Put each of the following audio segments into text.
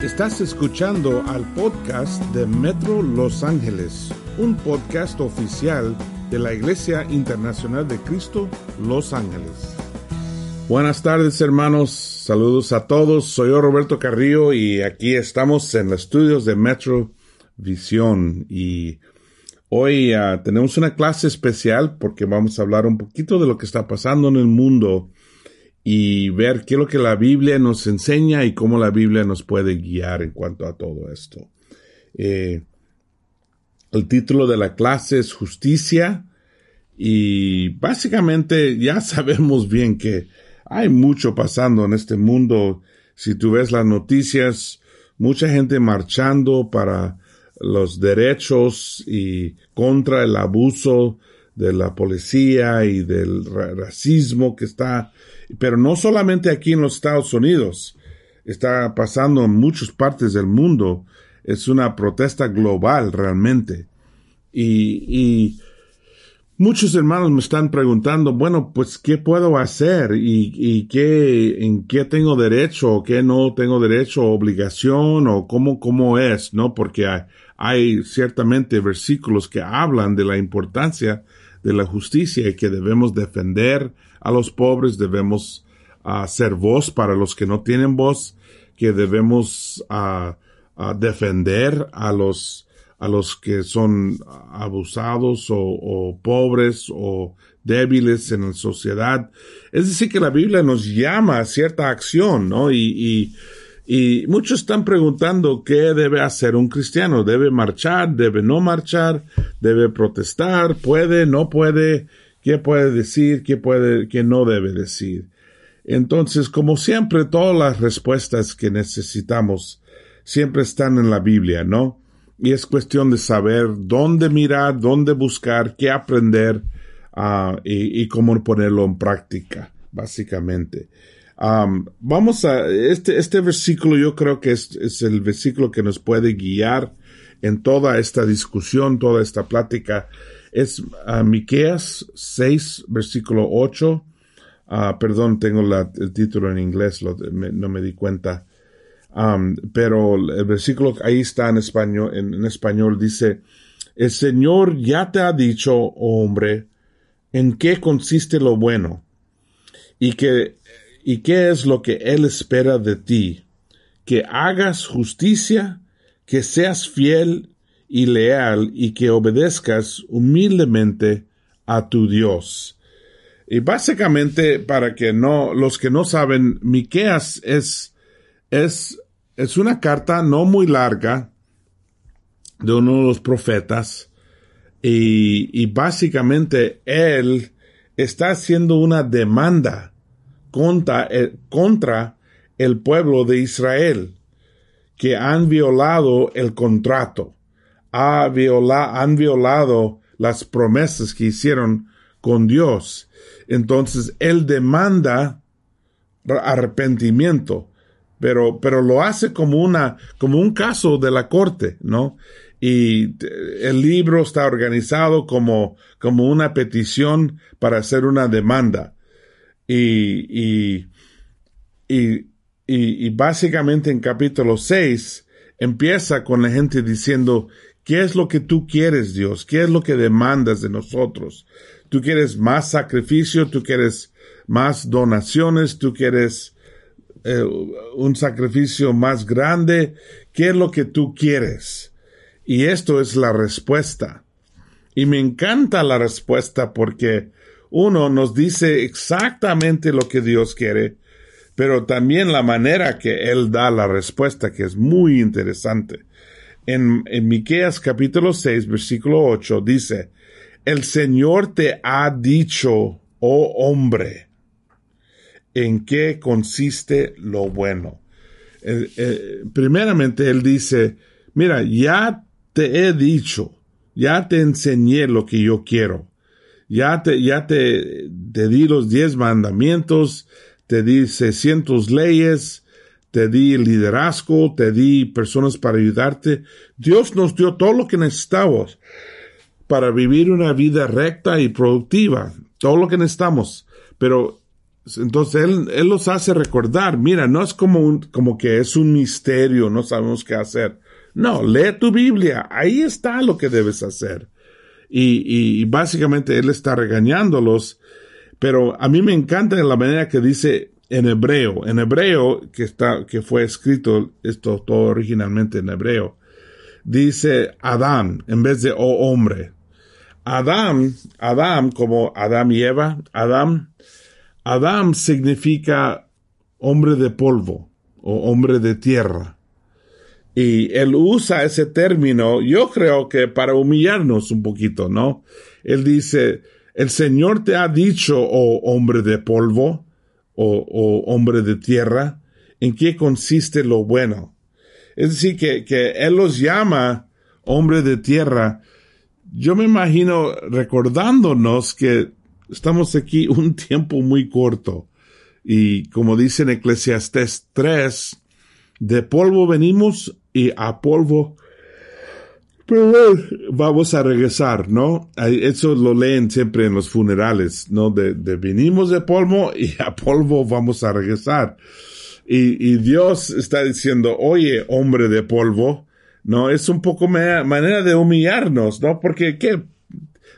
Estás escuchando al podcast de Metro Los Ángeles, un podcast oficial de la Iglesia Internacional de Cristo Los Ángeles. Buenas tardes hermanos, saludos a todos, soy yo Roberto Carrillo y aquí estamos en los estudios de Metro Visión. Y hoy uh, tenemos una clase especial porque vamos a hablar un poquito de lo que está pasando en el mundo y ver qué es lo que la Biblia nos enseña y cómo la Biblia nos puede guiar en cuanto a todo esto. Eh, el título de la clase es Justicia y básicamente ya sabemos bien que hay mucho pasando en este mundo. Si tú ves las noticias, mucha gente marchando para los derechos y contra el abuso de la policía y del racismo que está, pero no solamente aquí en los Estados Unidos, está pasando en muchas partes del mundo. Es una protesta global realmente. Y, y muchos hermanos me están preguntando, bueno, pues, ¿qué puedo hacer? ¿Y, y qué, en qué tengo derecho o qué no tengo derecho o obligación o cómo, cómo es, ¿no? Porque hay, hay ciertamente versículos que hablan de la importancia de la justicia y que debemos defender a los pobres, debemos hacer voz para los que no tienen voz, que debemos defender a los a los que son abusados o, pobres o débiles en la sociedad. Es decir, que la Biblia nos llama a cierta acción, ¿no? y muchos están preguntando qué debe hacer un cristiano. ¿Debe marchar? ¿Debe no marchar? ¿Debe protestar? ¿Puede? ¿No puede? ¿Qué puede decir? ¿Qué puede? ¿Qué no debe decir? Entonces, como siempre, todas las respuestas que necesitamos siempre están en la Biblia, ¿no? Y es cuestión de saber dónde mirar, dónde buscar, qué aprender uh, y, y cómo ponerlo en práctica, básicamente vamos a, este, este versículo yo creo que es, es, el versículo que nos puede guiar en toda esta discusión, toda esta plática. Es uh, Miqueas 6, versículo 8. Ah, perdón, tengo el título en inglés, no me di cuenta. pero el versículo ahí está en español, en, español dice, el Señor ya te ha dicho, hombre, en qué consiste lo bueno, y que ¿Y qué es lo que Él espera de ti? Que hagas justicia, que seas fiel y leal y que obedezcas humildemente a tu Dios. Y básicamente, para que no, los que no saben, Miqueas es, es, es una carta no muy larga de uno de los profetas y, y básicamente él está haciendo una demanda contra el, contra el pueblo de Israel, que han violado el contrato, han violado las promesas que hicieron con Dios. Entonces, él demanda arrepentimiento, pero, pero lo hace como una, como un caso de la corte, ¿no? Y el libro está organizado como, como una petición para hacer una demanda y, y, y, básicamente en capítulo 6 empieza con la gente diciendo, ¿qué es lo que tú quieres, Dios? ¿Qué es lo que demandas de nosotros? ¿Tú quieres más sacrificio? ¿Tú quieres más donaciones? ¿Tú quieres eh, un sacrificio más grande? ¿Qué es lo que tú quieres? Y esto es la respuesta. Y me encanta la respuesta porque uno nos dice exactamente lo que Dios quiere, pero también la manera que Él da la respuesta, que es muy interesante. En, en Miqueas capítulo 6, versículo 8, dice, El Señor te ha dicho, oh hombre, en qué consiste lo bueno. Eh, eh, primeramente, Él dice, mira, ya te he dicho, ya te enseñé lo que yo quiero ya te, ya te, te di los diez mandamientos, te di seiscientos leyes, te di liderazgo, te di personas para ayudarte. Dios nos dio todo lo que necesitamos para vivir una vida recta y productiva, todo lo que necesitamos. Pero Entonces él, él los hace recordar, mira, no es como un, como que es un misterio, no sabemos qué hacer. No, lee tu Biblia, ahí está lo que debes hacer. Y, básicamente él está regañándolos, pero a mí me encanta la manera que dice en hebreo, en hebreo que está, que fue escrito esto todo originalmente en hebreo, dice Adán en vez de oh hombre. Adam, Adam como Adam y Eva, Adam, Adam significa hombre de polvo o hombre de tierra. Y él usa ese término, yo creo que para humillarnos un poquito, ¿no? Él dice, el Señor te ha dicho, oh hombre de polvo, o, o hombre de tierra, en qué consiste lo bueno. Es decir, que, que Él los llama hombre de tierra. Yo me imagino recordándonos que estamos aquí un tiempo muy corto. Y como dice en Eclesiastes 3, de polvo venimos y a polvo vamos a regresar, ¿no? Eso lo leen siempre en los funerales, ¿no? De, de venimos de polvo y a polvo vamos a regresar. Y, y Dios está diciendo, oye, hombre de polvo, ¿no? Es un poco manera de humillarnos, ¿no? Porque, ¿qué?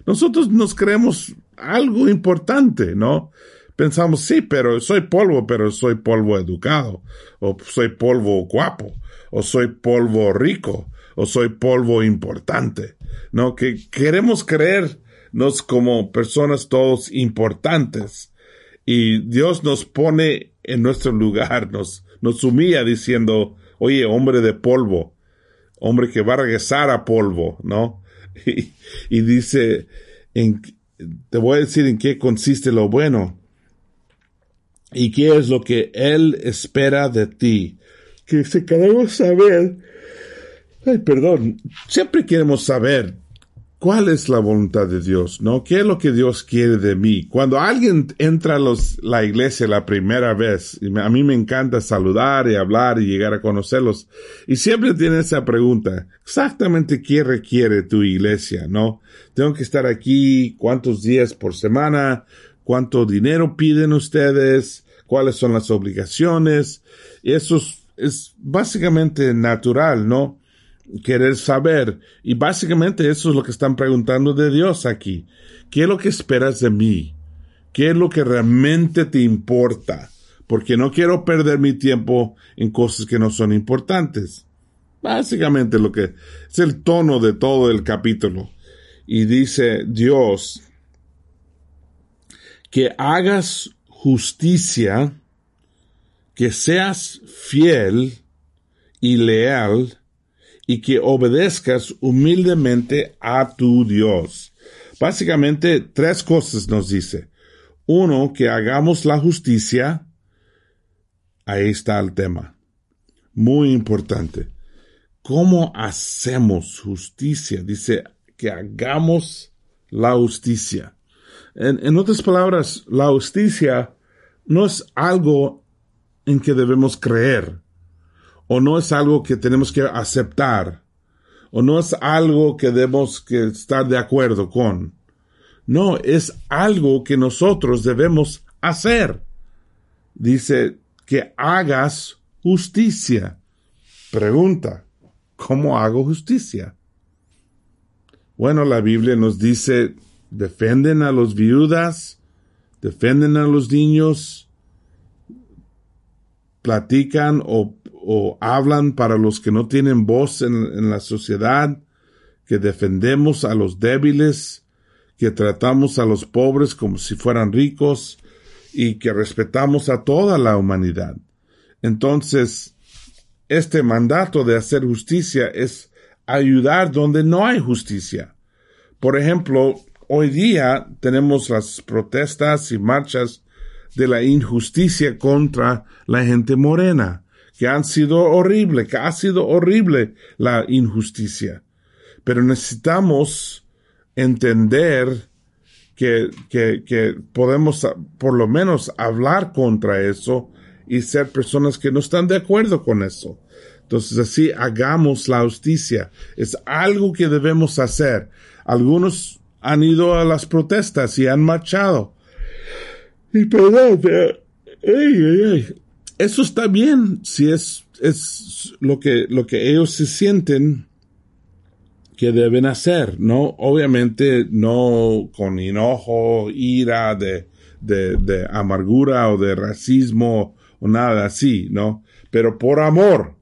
Nosotros nos creemos algo importante, ¿no? Pensamos, sí, pero soy polvo, pero soy polvo educado, o soy polvo guapo, o soy polvo rico, o soy polvo importante, ¿no? Que queremos creernos como personas todos importantes. Y Dios nos pone en nuestro lugar, nos, nos humilla diciendo, oye, hombre de polvo, hombre que va a regresar a polvo, ¿no? Y, dice, en, te voy a decir en qué consiste lo bueno y qué es lo que Él espera de ti. Que si queremos saber Ay, perdón. Siempre queremos saber cuál es la voluntad de Dios, ¿no? ¿Qué es lo que Dios quiere de mí? Cuando alguien entra a la iglesia la primera vez, a mí me encanta saludar y hablar y llegar a conocerlos, y siempre tiene esa pregunta, exactamente qué requiere tu iglesia, ¿no? Tengo que estar aquí, cuántos días por semana, cuánto dinero piden ustedes, cuáles son las obligaciones, eso es, es básicamente natural, ¿no? querer saber. Y básicamente eso es lo que están preguntando de Dios aquí. ¿Qué es lo que esperas de mí? ¿Qué es lo que realmente te importa? Porque no quiero perder mi tiempo en cosas que no son importantes. Básicamente lo que es el tono de todo el capítulo. Y dice Dios, que hagas justicia, que seas fiel y leal, y que obedezcas humildemente a tu Dios. Básicamente, tres cosas nos dice. Uno, que hagamos la justicia. Ahí está el tema. Muy importante. ¿Cómo hacemos justicia? Dice que hagamos la justicia. En, otras palabras, la justicia no es algo en que debemos creer o no es algo que tenemos que aceptar, o no es algo que debemos que estar de acuerdo con. No, es algo que nosotros debemos hacer. Dice que hagas justicia. Pregunta, ¿cómo hago justicia? Bueno, la Biblia nos dice, defenden a los viudas, defenden a los niños, platican o o hablan para los que no tienen voz en, la sociedad, que defendemos a los débiles, que tratamos a los pobres como si fueran ricos y que respetamos a toda la humanidad. Entonces, este mandato de hacer justicia es ayudar donde no hay justicia. Por ejemplo, hoy día tenemos las protestas y marchas de la injusticia contra la gente morena que han sido horrible, que ha sido horrible la injusticia. Pero necesitamos entender que, que, que podemos por lo menos hablar contra eso y ser personas que no están de acuerdo con eso. Entonces así hagamos la justicia. Es algo que debemos hacer. Algunos han ido a las protestas y han marchado. Y perdón, Eso está bien si es, es lo que, lo que ellos se sienten que deben hacer, ¿no? Obviamente no con enojo, ira, de, de, de amargura o de racismo o nada así, ¿no? Pero por amor.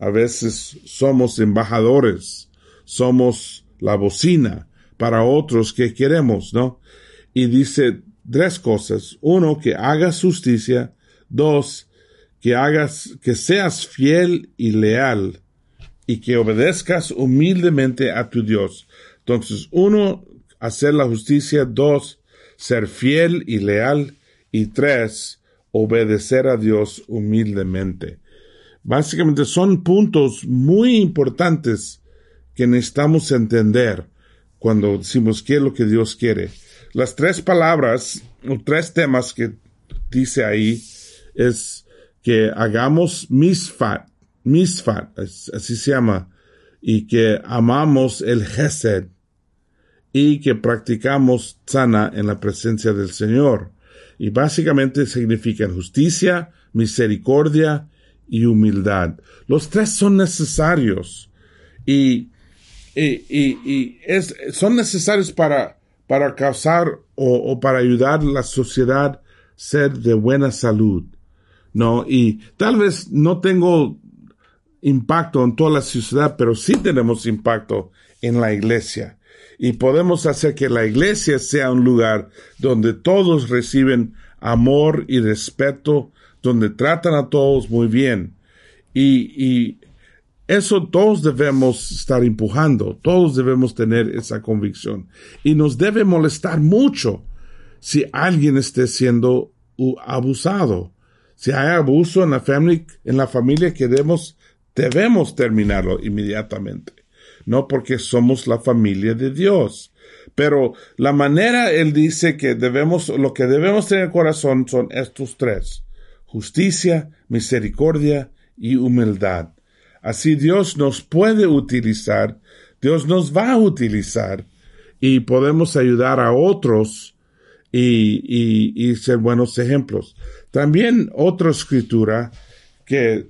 A veces somos embajadores, somos la bocina para otros que queremos, ¿no? Y dice tres cosas. Uno, que hagas justicia. Dos, que hagas, que seas fiel y leal y que obedezcas humildemente a tu Dios. Entonces, uno, hacer la justicia, dos, ser fiel y leal, y tres, obedecer a Dios humildemente. Básicamente son puntos muy importantes que necesitamos entender cuando decimos qué es lo que Dios quiere. Las tres palabras, o tres temas que dice ahí, es que hagamos misfat, misfat, así se llama, y que amamos el Gesed y que practicamos sana en la presencia del Señor. Y básicamente significan justicia, misericordia y humildad. Los tres son necesarios y, y, es, son necesarios para, para causar o, para ayudar a la sociedad ser de buena salud. ¿no? Y tal vez no tengo impacto en toda la sociedad, pero sí tenemos impacto en la iglesia. Y podemos hacer que la iglesia sea un lugar donde todos reciben amor y respeto, donde tratan a todos muy bien. Y, y eso todos debemos estar empujando, todos debemos tener esa convicción. Y nos debe molestar mucho si alguien esté siendo abusado. Si hay abuso en la, familia, queremos debemos terminarlo inmediatamente. No porque somos la familia de Dios. Pero la manera, él dice que debemos, lo que debemos tener en el corazón son estos tres. Justicia, misericordia y humildad. Así Dios nos puede utilizar, Dios nos va a utilizar y podemos ayudar a otros y, ser buenos ejemplos. También otra escritura que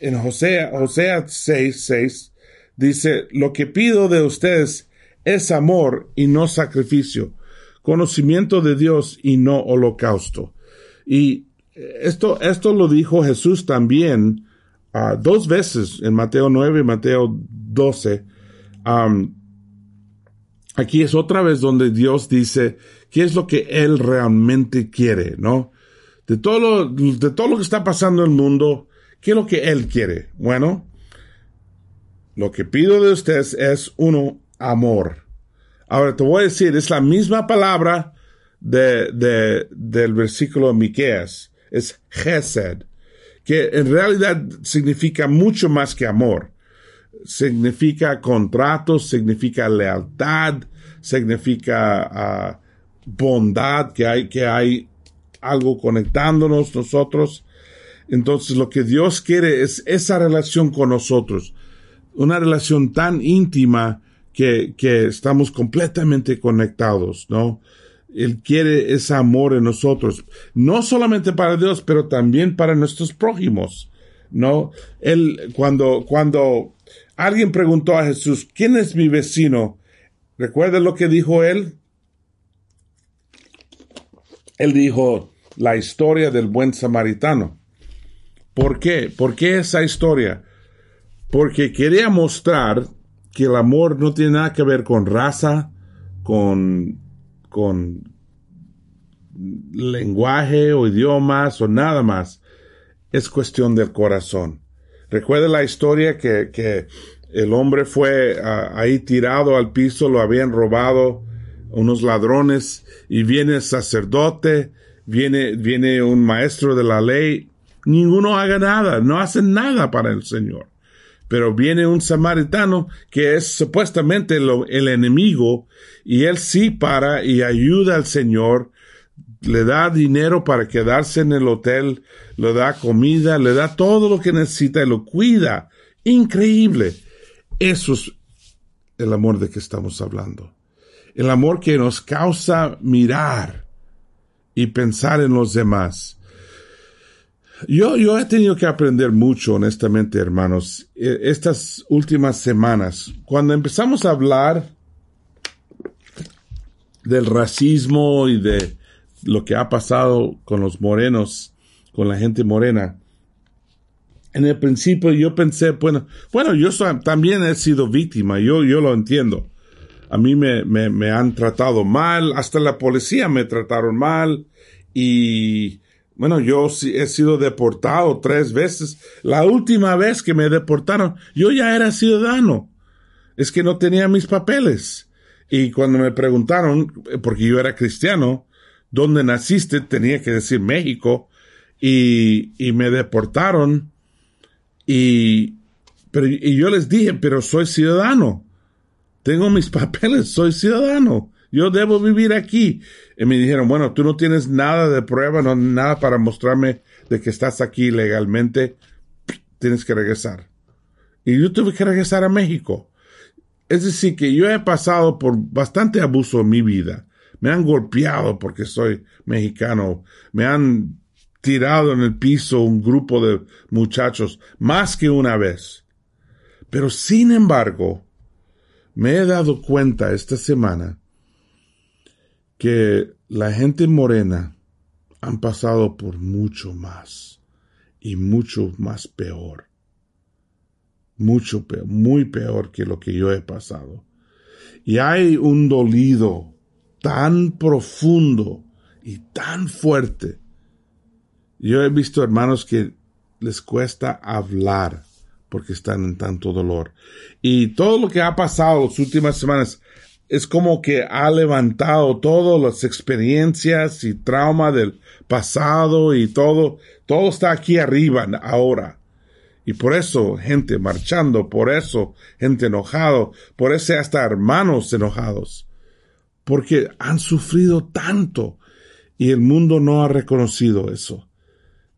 en Josea, Josea 6, 6, dice, lo que pido de ustedes es amor y no sacrificio, conocimiento de Dios y no holocausto. Y esto, esto lo dijo Jesús también uh, dos veces en Mateo 9 y Mateo 12. Um, aquí es otra vez donde Dios dice qué es lo que Él realmente quiere, ¿no? De todo lo, de todo lo que está pasando en el mundo, ¿Qué es lo que Él quiere? Bueno, lo que pido de ustedes es uno, amor. Ahora te voy a decir, es la misma palabra de, de, del versículo de Miqueas. Es Gesed, que en realidad significa mucho más que amor. Significa contratos, significa lealtad, significa ah, bondad, que hay, que hay algo conectándonos nosotros. Entonces lo que Dios quiere es esa relación con nosotros, una relación tan íntima que, que estamos completamente conectados, ¿no? Él quiere ese amor en nosotros, no solamente para Dios, pero también para nuestros prójimos, ¿no? Él, cuando, cuando alguien preguntó a Jesús, ¿quién es mi vecino? ¿Recuerda lo que dijo él? Él dijo la historia del buen samaritano. ¿Por qué? ¿Por qué esa historia? Porque quería mostrar que el amor no tiene nada que ver con raza, con, con lenguaje o idiomas o nada más. Es cuestión del corazón. Recuerda la historia que, que el hombre fue ah, ahí tirado al piso, lo habían robado unos ladrones y viene sacerdote, viene, viene un maestro de la ley ninguno haga nada, no hacen nada para el Señor. Pero viene un samaritano que es supuestamente el enemigo y él sí para y ayuda al Señor, le da dinero para quedarse en el hotel, le da comida, le da todo lo que necesita y lo cuida. Increíble. Eso es el amor de que estamos hablando. El amor que nos causa mirar y pensar en los demás Yo, yo he tenido que aprender mucho, honestamente, hermanos, e, estas últimas semanas. Cuando empezamos a hablar del racismo y de lo que ha pasado con los morenos, con la gente morena, en el principio yo pensé, bueno, bueno, yo también he sido víctima, yo, yo lo entiendo. A mí me, me, me han tratado mal, hasta la policía me trataron mal y bueno, yo he sido deportado tres veces. La última vez que me deportaron, yo ya era ciudadano. Es que no tenía mis papeles. Y cuando me preguntaron, porque yo era cristiano, ¿dónde naciste? Tenía que decir México. Y, y me deportaron. Y, pero, y yo les dije, pero soy ciudadano. Tengo mis papeles, soy ciudadano yo debo vivir aquí. Y me dijeron, bueno, tú no tienes nada de prueba, no nada para mostrarme de que estás aquí legalmente, tienes que regresar. Y yo tuve que regresar a México. Es decir, que yo he pasado por bastante abuso en mi vida. Me han golpeado porque soy mexicano. Me han tirado en el piso un grupo de muchachos más que una vez. Pero sin embargo, me he dado cuenta esta semana que la gente morena han pasado por mucho más y mucho más peor. Mucho peor, muy peor que lo que yo he pasado. Y hay un dolido tan profundo y tan fuerte. Yo he visto hermanos que les cuesta hablar porque están en tanto dolor. Y todo lo que ha pasado las últimas semanas es como que ha levantado todas las experiencias y trauma del pasado y todo, todo está aquí arriba ahora. Y por eso gente marchando, por eso gente enojado, por eso hasta hermanos enojados, porque han sufrido tanto y el mundo no ha reconocido eso.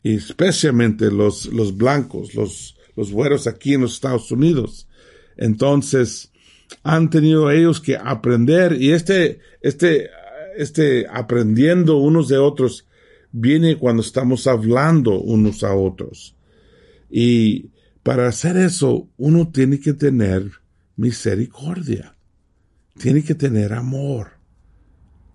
Y especialmente los, los blancos, los, los güeros aquí en los Estados Unidos. Entonces, han tenido ellos que aprender y este, este, este aprendiendo unos de otros viene cuando estamos hablando unos a otros. Y para hacer eso, uno tiene que tener misericordia. Tiene que tener amor.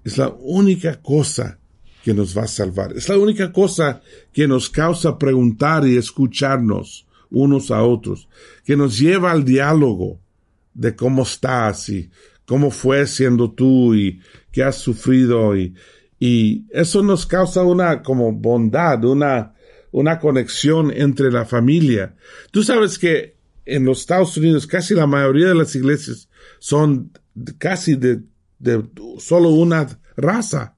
Es la única cosa que nos va a salvar. Es la única cosa que nos causa preguntar y escucharnos unos a otros, que nos lleva al diálogo, de cómo estás y cómo fue siendo tú y qué has sufrido y, y eso nos causa una como bondad, una, una conexión entre la familia. Tú sabes que en los Estados Unidos casi la mayoría de las iglesias son casi de, de solo una raza.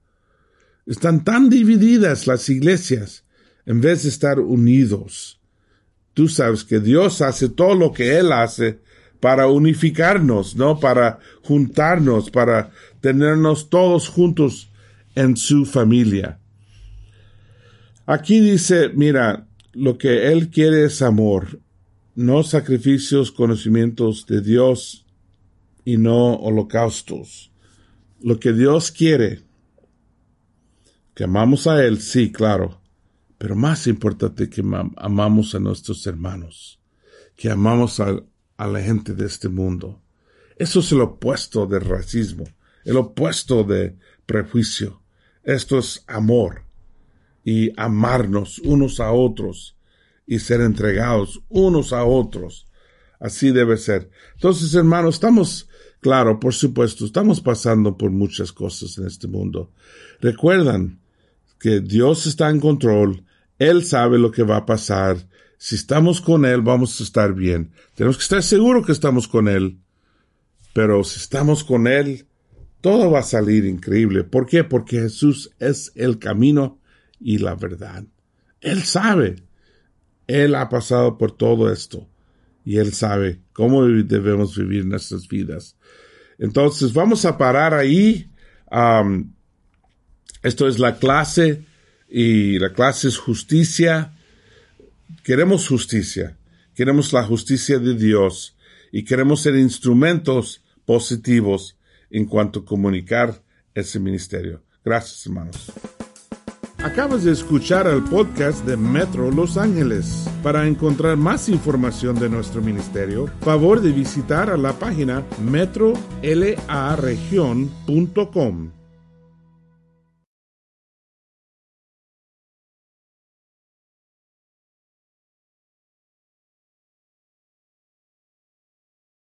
Están tan divididas las iglesias en vez de estar unidos. Tú sabes que Dios hace todo lo que Él hace para unificarnos, ¿no? Para juntarnos, para tenernos todos juntos en su familia. Aquí dice, mira, lo que Él quiere es amor, no sacrificios, conocimientos de Dios y no holocaustos. Lo que Dios quiere, que amamos a Él, sí, claro, pero más importante que amamos a nuestros hermanos, que amamos a, a la gente de este mundo. Eso es el opuesto del racismo, el opuesto de prejuicio. Esto es amor y amarnos unos a otros y ser entregados unos a otros. Así debe ser. Entonces, hermanos, estamos, claro, por supuesto, estamos pasando por muchas cosas en este mundo. Recuerdan que Dios está en control, Él sabe lo que va a pasar si estamos con Él, vamos a estar bien. Tenemos que estar seguros que estamos con Él. Pero si estamos con Él, todo va a salir increíble. ¿Por qué? Porque Jesús es el camino y la verdad. Él sabe. Él ha pasado por todo esto. Y Él sabe cómo debemos vivir nuestras vidas. Entonces, vamos a parar ahí. esto es la clase y la clase es justicia Queremos justicia, queremos la justicia de Dios y queremos ser instrumentos positivos en cuanto a comunicar ese ministerio. Gracias, hermanos. Acabas de escuchar el podcast de Metro Los Ángeles. Para encontrar más información de nuestro ministerio, favor de visitar a la página metrolaregion.com.